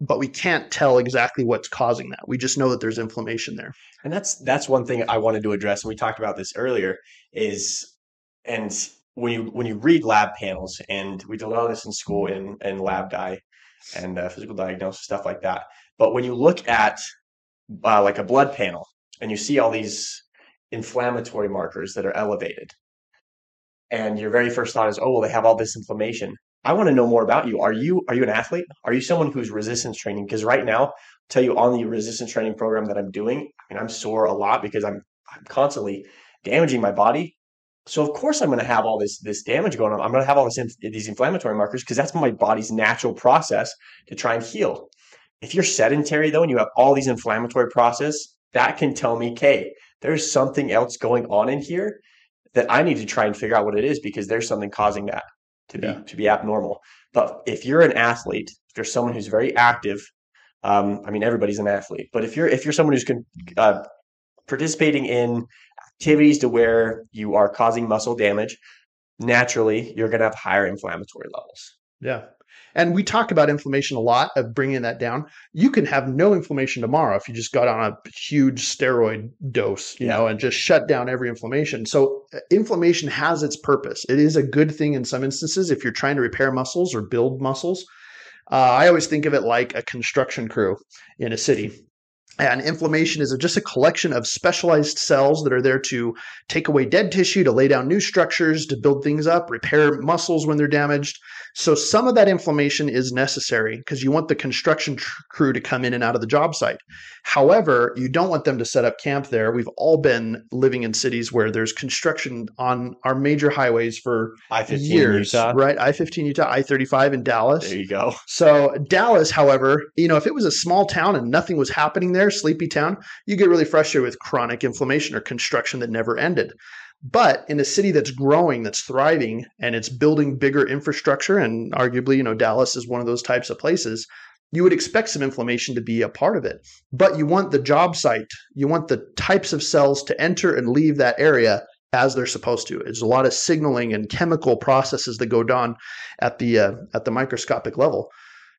but we can't tell exactly what's causing that. We just know that there's inflammation there. And that's that's one thing I wanted to address and we talked about this earlier is and when you when you read lab panels and we did a lot of this in school in in lab di and uh, physical diagnosis stuff like that. But when you look at uh, like a blood panel and you see all these inflammatory markers that are elevated and your very first thought is oh well they have all this inflammation. I want to know more about you. Are you are you an athlete? Are you someone who's resistance training? Because right now I'll tell you on the resistance training program that i'm doing I mean, i'm sore a lot because i'm i'm constantly damaging my body. So of course i'm going to have all this this damage going on. I'm going to have all this these inflammatory markers because that's my body's natural process to try and heal. If you're sedentary though and you have all these inflammatory process, that can tell me, okay, there's something else going on in here that I need to try and figure out what it is because there's something causing that to be yeah. to be abnormal. But if you're an athlete, if you're someone who's very active, um, I mean everybody's an athlete, but if you're if you're someone who's con- uh, participating in activities to where you are causing muscle damage, naturally you're going to have higher inflammatory levels. Yeah. And we talk about inflammation a lot of bringing that down. You can have no inflammation tomorrow if you just got on a huge steroid dose, you yeah. know, and just shut down every inflammation. So uh, inflammation has its purpose. It is a good thing in some instances if you're trying to repair muscles or build muscles. Uh, I always think of it like a construction crew in a city. And inflammation is just a collection of specialized cells that are there to take away dead tissue, to lay down new structures, to build things up, repair muscles when they're damaged. So some of that inflammation is necessary because you want the construction tr- crew to come in and out of the job site. However, you don't want them to set up camp there. We've all been living in cities where there's construction on our major highways for I-15 years, Utah. right? I-15 Utah, I-35 in Dallas. There you go. So Dallas, however, you know, if it was a small town and nothing was happening there, sleepy town, you get really frustrated with chronic inflammation or construction that never ended. But in a city that's growing, that's thriving, and it's building bigger infrastructure, and arguably, you know, Dallas is one of those types of places, you would expect some inflammation to be a part of it. But you want the job site, you want the types of cells to enter and leave that area as they're supposed to. There's a lot of signaling and chemical processes that go on at the uh, at the microscopic level.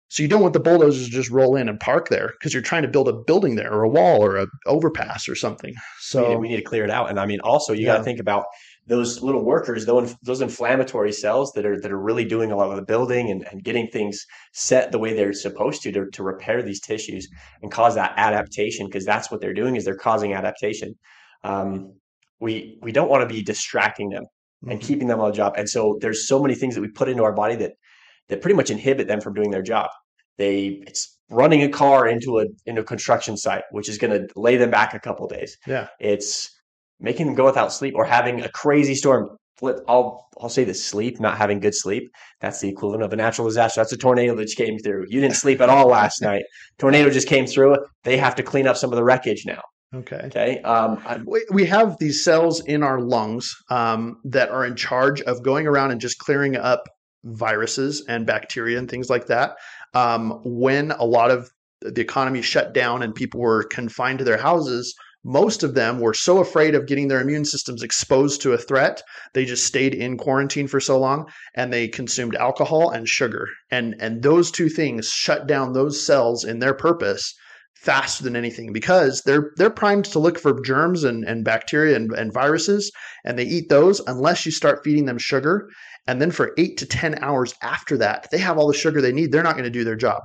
So you don't want the bulldozers to just roll in and park there because you're trying to build a building there or a wall or a overpass or something. So we need, we need to clear it out. And I mean, also you yeah. got to think about those little workers, those those inflammatory cells that are that are really doing a lot of the building and, and getting things set the way they're supposed to, to to repair these tissues and cause that adaptation because that's what they're doing is they're causing adaptation. Um, we we don't want to be distracting them and Mhm. keeping them on the job. And so there's so many things that we put into our body that that pretty much inhibit them from doing their job. They it's running a car into a into a construction site, which is going to lay them back a couple days. Yeah. It's making them go without sleep or having a crazy storm. Flip, I'll I'll say this: sleep, not having good sleep. That's the equivalent of a natural disaster. That's a tornado that just came through. You didn't sleep at all last night. Tornado just came through. They have to clean up some of the wreckage now. Okay. Okay. Um, We, we have these cells in our lungs um, that are in charge of going around and just clearing up viruses and bacteria and things like that. Um, when a lot of the economy shut down and people were confined to their houses, most of them were so afraid of getting their immune systems exposed to a threat, they just stayed in quarantine for so long and they consumed alcohol and sugar. And and those two things shut down those cells in their purpose faster than anything because they're they're primed to look for germs and, and bacteria and, and viruses and they eat those unless you start feeding them sugar. And then for eight to ten hours after that they have all the sugar they need. They're not going to do their job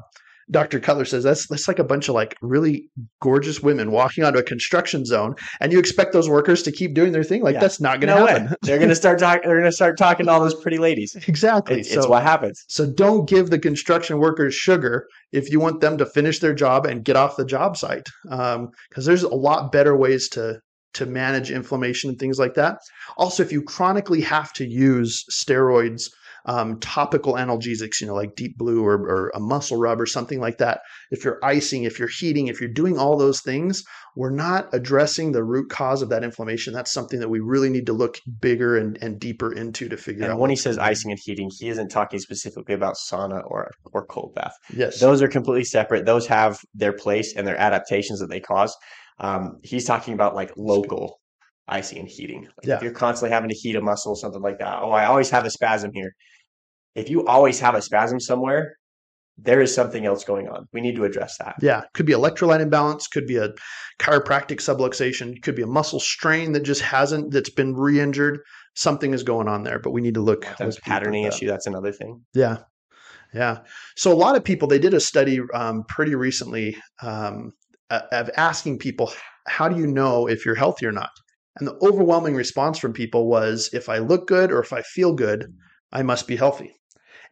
dr cutler says that's that's like a bunch of like really gorgeous women walking onto a construction zone and you expect those workers to keep doing their thing like Yeah. that's not going to no happen way. They're gonna start talking. They're gonna start talking to all those pretty ladies. exactly It- it's what happens. so don't give the construction workers sugar if you want them to finish their job and get off the job site, um, because there's a lot better ways to to manage inflammation and things like that. Also, if you chronically have to use steroids, um, topical analgesics, you know, like Deep Blue or, or a muscle rub or something like that. If you're icing, if you're heating, if you're doing all those things, we're not addressing the root cause of that inflammation. That's something that we really need to look bigger and, and deeper into to figure out. And when he says icing and heating, he isn't talking specifically about sauna or or cold bath. yes, Those are completely separate. Those have their place and their adaptations that they cause. Um, he's talking about like local icing and heating. Like Yeah. If you're constantly having to heat a muscle, something like that. Oh, I always have a spasm here. If you always have a spasm somewhere, there is something else going on. We need to address that. Yeah, could be electrolyte imbalance, could be a chiropractic subluxation, could be a muscle strain that just hasn't that's been re-injured. Something is going on there, but we need to look. Look patterning issue. That's another thing. Yeah, yeah. So a lot of people they did a study um, pretty recently um, of asking people how do you know if you're healthy or not, and the overwhelming response from people was if I look good or if I feel good, mm. I must be healthy.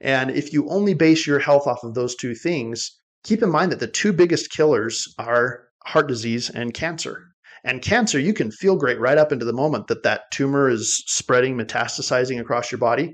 And if you only base your health off of those two things, keep in mind that the two biggest killers are heart disease and cancer. And cancer, you can feel great right up into the moment that that tumor is spreading, metastasizing across your body.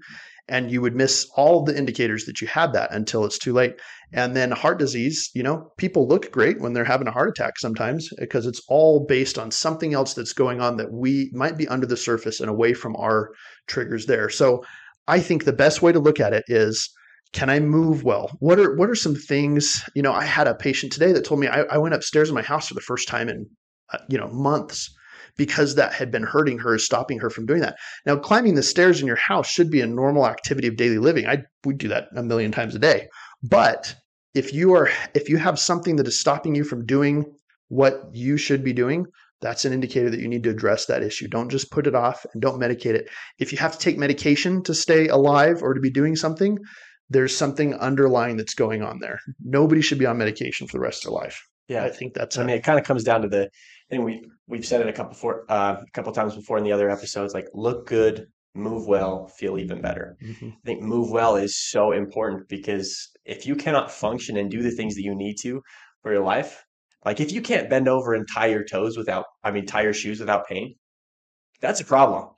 And you would miss all of the indicators that you had that until it's too late. And then heart disease, you know, people look great when they're having a heart attack sometimes because it's all based on something else that's going on that we might be under the surface and away from our triggers there. So I think the best way to look at it is can I move well? What are what are some things? You know, I had a patient today that told me I, I went upstairs in my house for the first time in uh, you know months because that had been hurting her, stopping her from doing that. Now, climbing the stairs in your house should be a normal activity of daily living. I would do that a million times a day. But if you are if you have something that is stopping you from doing what you should be doing, that's an indicator that you need to address that issue. Don't just put it off and don't medicate it. If you have to take medication to stay alive or to be doing something, there's something underlying that's going on there. Nobody should be on medication for the rest of their life. Yeah. I think that's. I mean, it kind of comes down to the, and we we've said it a couple for uh, a couple times before in the other episodes. Like, look good, move well, feel even better. Mhm. I think move well is so important because if you cannot function and do the things that you need to for your life, like if you can't bend over and tie your toes without, I mean, tie your shoes without pain, that's a problem.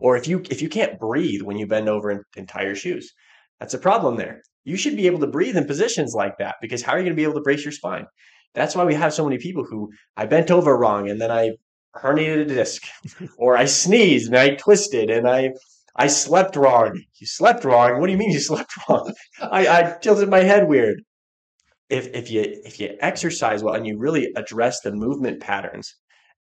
Or if you if you can't breathe when you bend over and, and tie your shoes, that's a problem there. You should be able to breathe in positions like that because how are you going to be able to brace your spine? That's why we have so many people who I bent over wrong and then I herniated a disc, or I sneezed and I twisted and I I slept wrong. You slept wrong. What do you mean you slept wrong? I, I tilted my head weird. If if you if you exercise well and you really address the movement patterns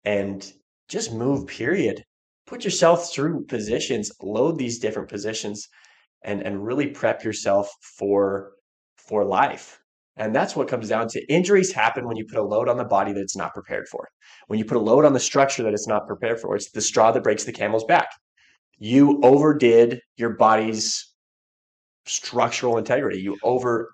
and just move, period. Put yourself through positions, load these different positions, and and really prep yourself for for life. And that's what comes down to injuries happen when you put a load on the body that it's not prepared for. When you put a load on the structure that it's not prepared for, it's the straw that breaks the camel's back. You overdid your body's structural integrity. You over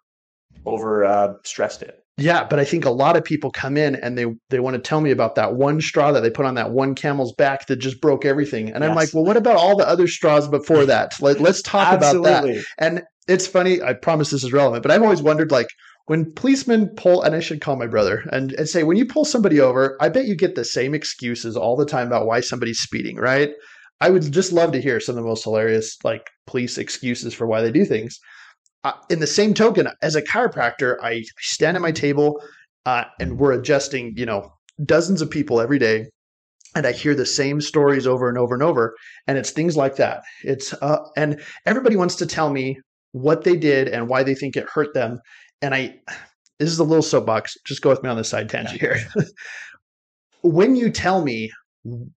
over uh, stressed it. Yeah, but I think a lot of people come in and they they want to tell me about that one straw that they put on that one camel's back that just broke everything. And I'm like, well, what about all the other straws before that? Let, let's talk about that. And it's funny. I promise this is relevant, but I've always wondered, like, when policemen pull, and I should call my brother and, and say, when you pull somebody over, I bet you get the same excuses all the time about why somebody's speeding, right? I would just love to hear some of the most hilarious, like, police excuses for why they do things. Uh, in the same token, as a chiropractor, I stand at my table uh, and we're adjusting, you know, dozens of people every day. And I hear the same stories over and over and over. And it's things like that. It's, uh, and everybody wants to tell me what they did and why they think it hurt them. And I, this is a little soapbox. Just go with me on the side tangent here. when you tell me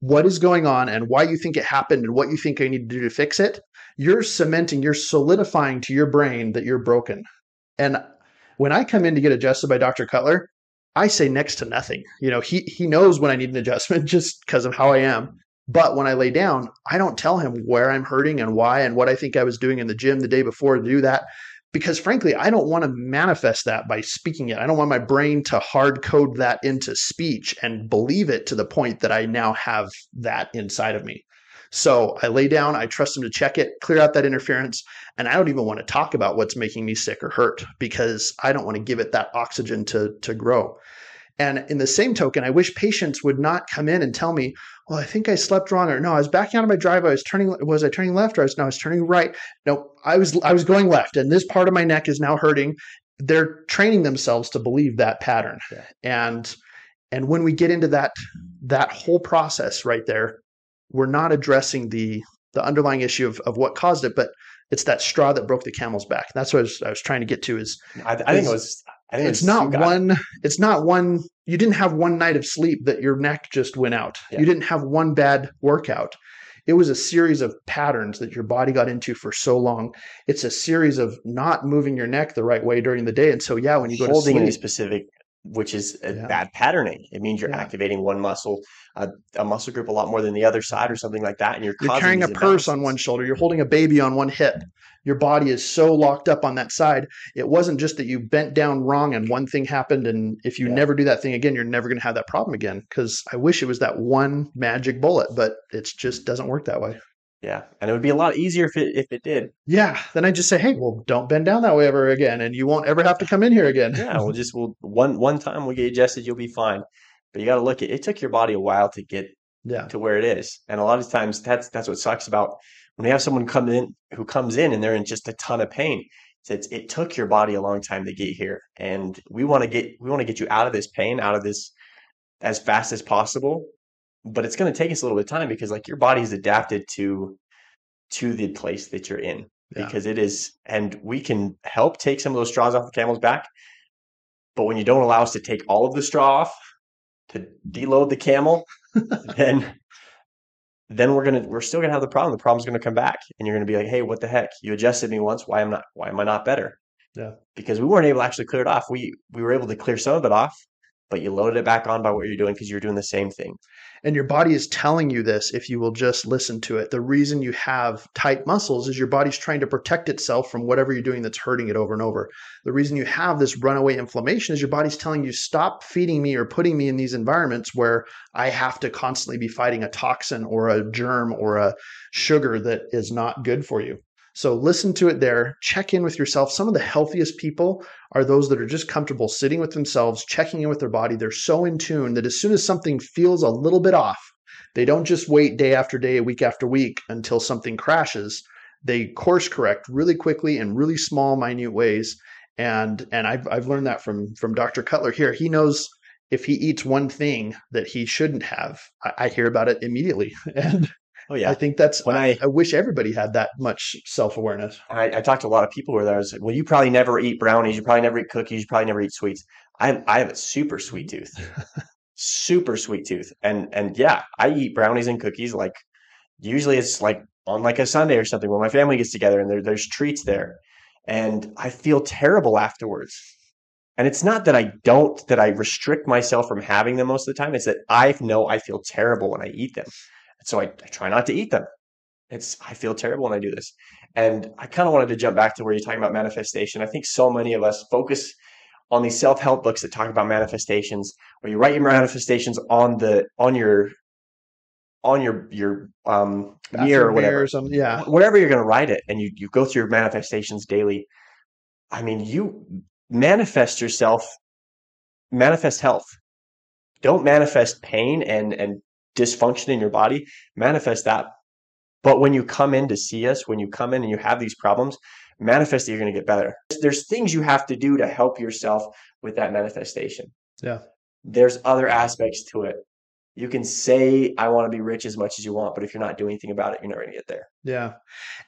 what is going on and why you think it happened and what you think I need to do to fix it, you're cementing, you're solidifying to your brain that you're broken. And when I come in to get adjusted by Dr. Cutler, I say next to nothing. You know, he he knows when I need an adjustment just because of how I am. But when I lay down, I don't tell him where I'm hurting and why and what I think I was doing in the gym the day before to do that. Because frankly, I don't want to manifest that by speaking it. I don't want my brain to hard code that into speech and believe it to the point that I now have that inside of me. So I lay down, I trust him to check it, clear out that interference, and I don't even want to talk about what's making me sick or hurt because I don't want to give it that oxygen to to grow. And in the same token, I wish patients would not come in and tell me, "Well, I think I slept wrong," or "No, I was backing out of my driveway. I was turning. Was I turning left, or I was no, I was turning right? No, I was I was going left, and this part of my neck is now hurting." They're training themselves to believe that pattern, Yeah. and and when we get into that that whole process right there, we're not addressing the the underlying issue of, of what caused it, but it's that straw that broke the camel's back. That's what I was, I was trying to get to. Is I, I think it was. It's not got it. one it's not one you didn't have one night of sleep that your neck just went out Yeah. you didn't have one bad workout it was a series of patterns that your body got into for so long it's a series of not moving your neck the right way during the day and so yeah when you go holding to sleep specific, which is a Yeah. bad patterning. It means you're Yeah. activating one muscle, uh, a muscle group a lot more than the other side, or something like that, and you're you're carrying a purse on one shoulder you're holding a baby on one hip your body is so locked up on that side it wasn't just that you bent down wrong and one thing happened and if you Yeah. never do that thing again you're never going to have that problem again because i wish it was that one magic bullet but it just doesn't work that way Yeah, and it would be a lot easier if it if it did. Yeah, then I just say, hey, well, don't bend down that way ever again, and you won't ever have to come in here again. Yeah, we'll just we'll one one time we'll get adjusted, you'll be fine. But you got to look at it. Took your body a while to get yeah, to where it is, and a lot of times that's that's what sucks about when you have someone come in who comes in and they're in just a ton of pain. It's, it took your body a long time to get here, and we want to get we want to get you out of this pain, out of this as fast as possible. But it's going to take us a little bit of time because like your body's adapted to to the place that you're in Yeah. because it is, and we can help take some of those straws off the camel's back. But when you don't allow us to take all of the straw off to deload the camel, then then we're gonna we're still gonna have the problem. The problem's gonna come back, and you're gonna be like, "Hey, what the heck? You adjusted me once. Why am not? Why am I not better?" Yeah. because we weren't able to actually clear it off. We we were able to clear some of it off, but you loaded it back on by what you're doing because you're doing the same thing. and your body is telling you this if you will just listen to it. The reason you have tight muscles is your body's trying to protect itself from whatever you're doing that's hurting it over and over. The reason you have this runaway inflammation is your body's telling you, stop feeding me or putting me in these environments where I have to constantly be fighting a toxin or a germ or a sugar that is not good for you. So listen to it there. Check in with yourself. Some of the healthiest people are those that are just comfortable sitting with themselves, checking in with their body. They're so in tune that as soon as something feels a little bit off, they don't just wait day after day, week after week until something crashes. They course correct really quickly in really small, minute ways. And and I've I've learned that from from Dr. Cutler here. He knows if he eats one thing that he shouldn't have, I, I hear about it immediately. And Oh yeah, I think that's When I, I- I wish everybody had that much self awareness. I, I talked to a lot of people where there was, like, well, you probably never eat brownies, you probably never eat cookies, you probably never eat sweets. I I have a super sweet tooth, super sweet tooth, and and yeah, I eat brownies and cookies. Like usually it's like on like a Sunday or something when my family gets together and there, there's treats there, and I feel terrible afterwards. And it's not that I don't that I restrict myself from having them most of the time. It's that I know I feel terrible when I eat them, so I, I try not to eat them. It's I feel terrible when I do this. And I kind of wanted to jump back to where you're talking about manifestation. I think so many of us focus on these self-help books that talk about manifestations, where you write your manifestations on the on your on your your um, mirror or whatever, or something. Yeah, wherever you're going to write it, and you you go through your manifestations daily. I mean, you manifest yourself, manifest health. Don't manifest pain and and dysfunction in your body. Manifest that. But when you come in to see us, when you come in and you have these problems, manifest that you're going to get better. There's things you have to do to help yourself with that manifestation. Yeah. There's other aspects to it. You can say I want to be rich as much as you want, but if you're not doing anything about it, you're never going to get there. Yeah.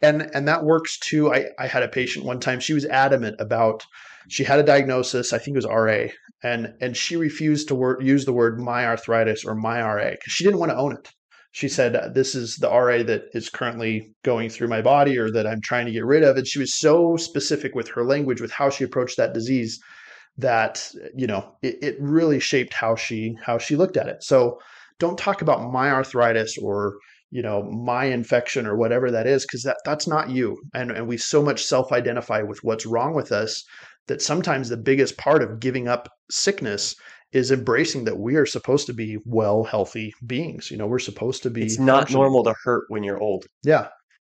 And and that works too. I I had a patient one time, she was adamant about she had a diagnosis, I think it was RA, and and she refused to word, use the word my arthritis or my RA cuz she didn't want to own it she said, uh, This is the RA that is currently going through my body or that I'm trying to get rid of. And she was so specific with her language, with how she approached that disease, that, you know, it, it really shaped how she how she looked at it. So don't talk about my arthritis or you know my infection or whatever that is because that that's not you and and we so much self-identify with what's wrong with us that sometimes the biggest part of giving up sickness is embracing that we are supposed to be well, healthy beings. You know, we're supposed to be. It's not normal to hurt when you're old. Yeah.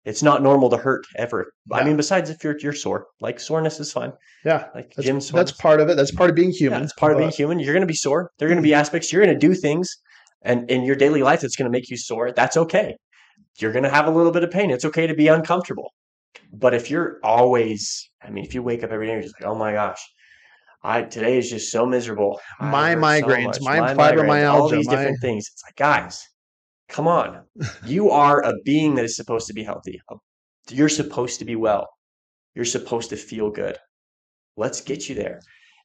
It's not normal to hurt ever. Yeah. I mean, besides if you're you're sore, like soreness is fine. Yeah, like that's, Jim's That's part of it. That's part of being human. Yeah, it's part but... of being human. You're going to be sore. There are going to be mm-hmm. aspects. You're going to do things, and in your daily life, it's going to make you sore. That's okay. You're going to have a little bit of pain. It's okay to be uncomfortable. But if you're always, I mean, if you wake up every day, you're just like, oh my gosh, I today is just so miserable. My migraines, so my, my fibromyalgia, all these my... different things. It's like, guys, come on. you are a being that is supposed to be healthy. Oh, you're supposed to be well. You're supposed to feel good. Let's get you there.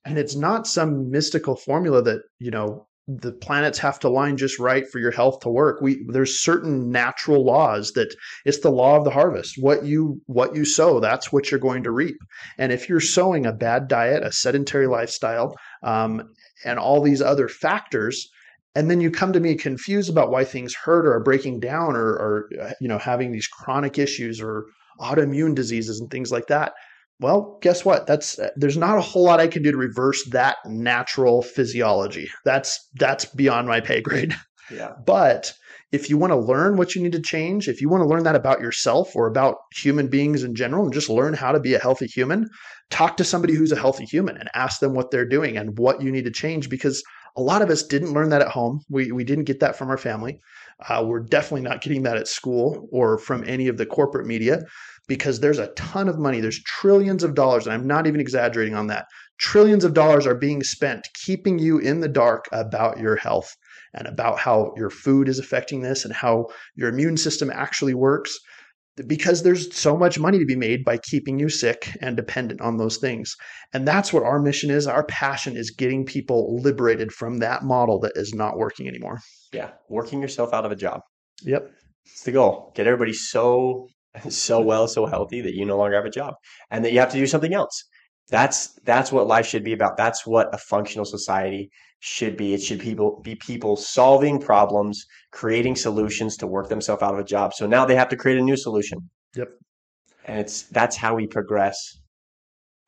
And it's not some mystical formula that, you know, the planets have to line just right for your health to work. We there's certain natural laws that it's the law of the harvest. What you what you sow that's what you're going to reap. And if you're sowing a bad diet a sedentary lifestyle um, and all these other factors and then you come to me confused about why things hurt or are breaking down or, or you know having these chronic issues or autoimmune diseases and things like that well, guess what? That's uh, there's not a whole lot I can do to reverse that natural physiology. That's that's beyond my pay grade. Yeah. But if you want to learn what you need to change, if you want to learn that about yourself or about human beings in general and just learn how to be a healthy human, talk to somebody who's a healthy human and ask them what they're doing and what you need to change because a lot of us didn't learn that at home. We we didn't get that from our family. Uh, we're definitely not getting that at school or from any of the corporate media because there's a ton of money. There's trillions of dollars, and I'm not even exaggerating on that. Trillions of dollars are being spent keeping you in the dark about your health and about how your food is affecting this and how your immune system actually works because there's so much money to be made by keeping you sick and dependent on those things. And that's what our mission is. Our passion is getting people liberated from that model that is not working anymore. Yeah, working yourself out of a job. Yep. It's the goal. Get everybody so so well, so healthy that you no longer have a job and that you have to do something else. That's that's what life should be about. That's what a functional society should be. It should people be people solving problems, creating solutions to work themselves out of a job. So now they have to create a new solution. Yep. And it's that's how we progress.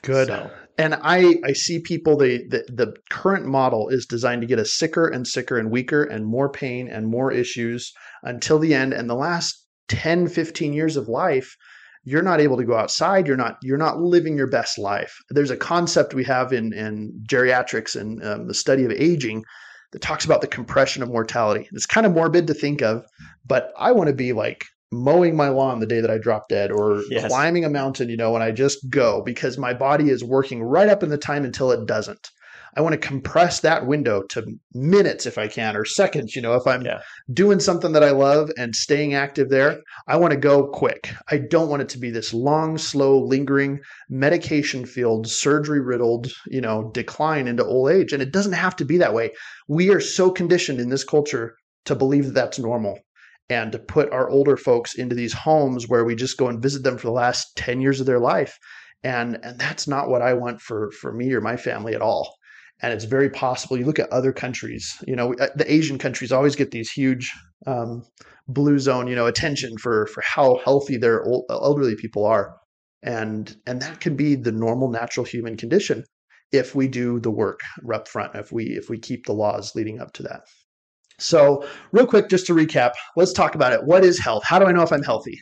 Good. So. And I I see people the, the the current model is designed to get us sicker and sicker and weaker and more pain and more issues until the end. And the last 10 15 years of life you're not able to go outside you're not you're not living your best life there's a concept we have in in geriatrics and um, the study of aging that talks about the compression of mortality it's kind of morbid to think of but i want to be like mowing my lawn the day that i drop dead or yes. climbing a mountain you know when i just go because my body is working right up in the time until it doesn't I want to compress that window to minutes if I can, or seconds. You know, if I'm yeah. doing something that I love and staying active there, I want to go quick. I don't want it to be this long, slow, lingering, medication filled, surgery riddled, you know, decline into old age. And it doesn't have to be that way. We are so conditioned in this culture to believe that that's normal and to put our older folks into these homes where we just go and visit them for the last 10 years of their life and and that's not what i want for for me or my family at all and it's very possible. You look at other countries, you know, uh, the Asian countries always get these huge um, blue zone, you know, attention for for how healthy their old, elderly people are, and and that can be the normal, natural human condition. if we do the work up front, if we if we keep the laws leading up to that. So, real quick, just to recap, let's talk about it. What is health? How do I know if I'm healthy?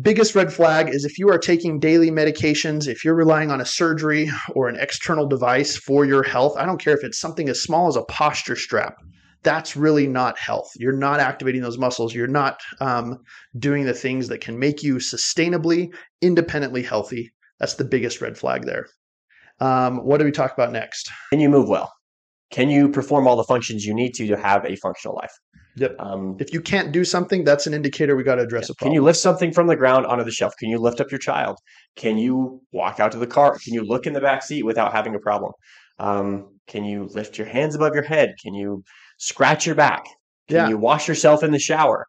Biggest red flag is if you are taking daily medications, if you're relying on a surgery or an external device for your health, I don't care if it's something as small as a posture strap. That's really not health. You're not activating those muscles. You're not um, doing the things that can make you sustainably, independently healthy. That's the biggest red flag there. Um, what do we talk about next? Can you move well? Can you perform all the functions you need to to have a functional life? Yep. Um, If you can't do something, that's an indicator we got to address a problem. Can you lift something from the ground onto the shelf? Can you lift up your child? Can you walk out to the car? Can you look in the back seat without having a problem? Um, can you lift your hands above your head? Can you scratch your back? Can Yeah. you wash yourself in the shower?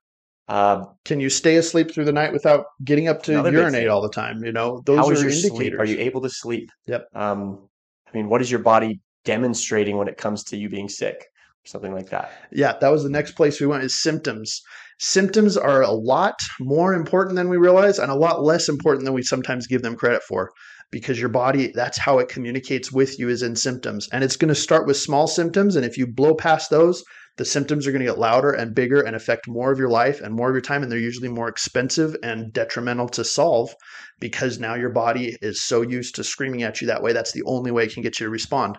Uh, Can you stay asleep through the night without getting up to urinate all the time? You know, those how are your indicators. sleep? Are you able to sleep? Yep. Um, I mean, what is your body demonstrating when it comes to you being sick? or Something like that. Yeah, that was the next place we went is symptoms. Symptoms are a lot more important than we realize and a lot less important than we sometimes give them credit for because your body that's how it communicates with you is in symptoms. And it's going to start with small symptoms and if you blow past those, the symptoms are going to get louder and bigger and affect more of your life and more of your time and they're usually more expensive and detrimental to solve because now your body is so used to screaming at you that way that's the only way it can get you to respond.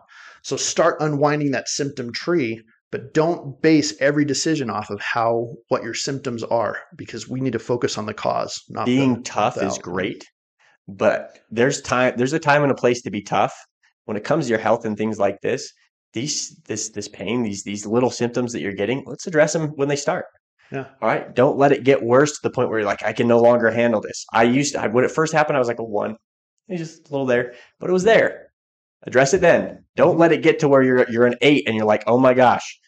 So start unwinding that symptom tree but don't base every decision off of how what your symptoms are because we need to focus on the cause not Being not tough the is great, but there's time. There's a time and a place to be tough. When it comes to your health and things like this, these this this pain, these these little symptoms that you're getting, let's address them when they start. Yeah. All right. Don't let it get worse to the point where you're like, I can no longer handle this. I used to, when it first happened, I was like a one. It's just a little there, but it was there. Address it then. Don't let it get to where you're you're an eight and you're like, oh my gosh,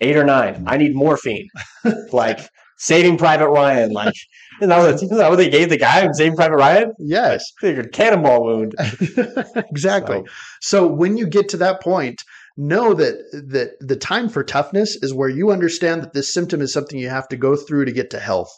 eight or nine. I need morphine. like Saving Private Ryan. Like is that, what, is that what they gave the guy in Saving Private Ryan? yes Figured cannonball wound. exactly So, so when you get to that point know that that the time for toughness is where you understand that this symptom is something you have to go through to get to health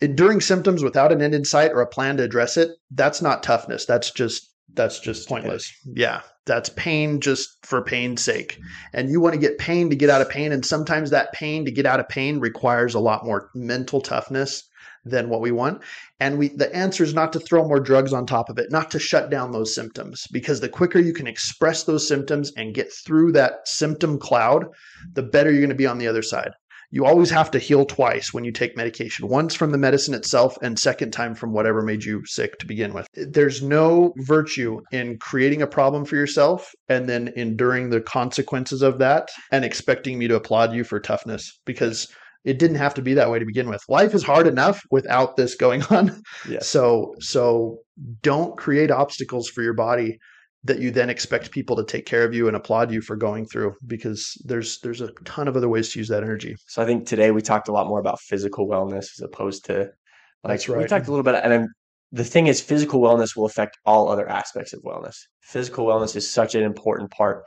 enduring symptoms without an end in sight or a plan to address it that's not toughness that's just that's just pointless. Yeah that's pain just for pain's sake. Mm-hmm. And you want to get pain to get out of pain and sometimes that pain to get out of pain requires a lot more mental toughness than what we want. And we the answer is not to throw more drugs on top of it not to shut down those symptoms because the quicker you can express those symptoms and get through that symptom cloud the better you're going to be on the other side you always have to heal twice when you take medication once from the medicine itself and second time from whatever made you sick to begin with. There's no virtue in creating a problem for yourself and then enduring the consequences of that and expecting me to applaud you for toughness because it didn't have to be that way to begin with. Life is hard enough without this going on. Yes. so so don't create obstacles for your body that you then expect people to take care of you and applaud you for going through because there's there's a ton of other ways to use that energy. So I think today we talked a lot more about physical wellness as opposed to like That's we talked a little bit and then the thing is physical wellness will affect all other aspects of wellness. Physical wellness is such an important part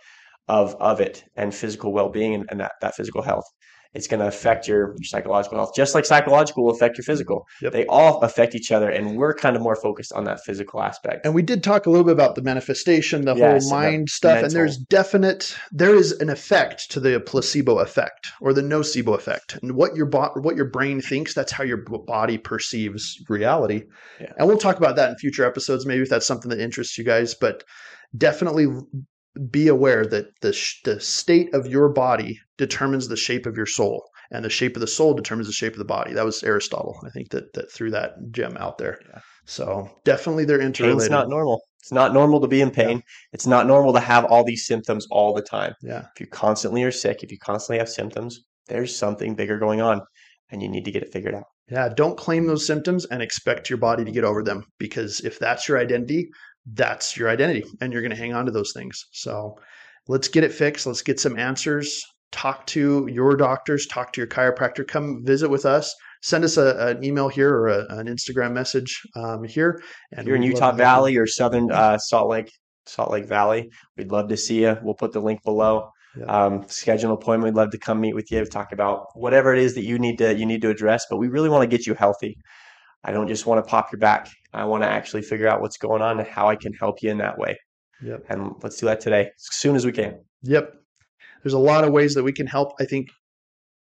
of of it and physical well-being and, and that, that physical health. It's going to affect your, your psychological health, just like psychological will affect your physical. Yep. They all affect each other, and we're kind of more focused on that physical aspect. And we did talk a little bit about the manifestation, the Yes, whole mind stuff, and there's definite there is an effect to the placebo effect or the nocebo effect. And what your bo- what your brain thinks, that's how your body perceives reality. Yeah. And we'll talk about that in future episodes maybe if that's something that interests you guys, but definitely be aware that the sh- the state of your body determines the shape of your soul and the shape of the soul determines the shape of the body. That was Aristotle, I think that that threw that gem out there. Yeah. So definitely they're Pain's interrelated. not normal. It's not normal to be in pain. It's not normal to have all these symptoms all the time. yeah. If you constantly are sick, if you constantly have symptoms, there's something bigger going on and you need to get it figured out. Yeah, don't claim those symptoms and expect your body to get over them because if that's your identity, that's your identity and you're going to hang on to those things. So let's get it fixed. Let's get some answers. Talk to your doctors, talk to your chiropractor, come visit with us. Send us a, an email here or a, an Instagram message um, here. And If you're in Utah to have you. Valley or Southern uh, Salt Lake, Salt Lake Valley, we'd love to see you. We'll put the link below. Yeah. Um, schedule an appointment. We'd love to come meet with you, talk about whatever it is that you need to you need to address. But we really want to get you healthy. I don't just want to pop your back. I want to actually figure out what's going on and how I can help you in that way. Yep. And let's do that today as soon as we can. Yep. There's a lot of ways that we can help. I think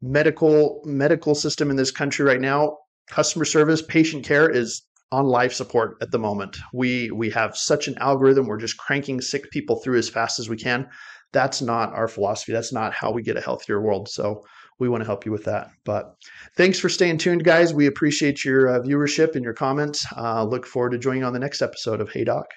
medical medical system in this country right now, customer service, patient care is on life support at the moment. We we have such an algorithm. We're just cranking sick people through as fast as we can. That's not our philosophy. That's not how we get a healthier world. So we want to help you with that. But thanks for staying tuned, guys. We appreciate your uh, viewership and your comments. Uh, look forward to joining you on the next episode of Hey Doc.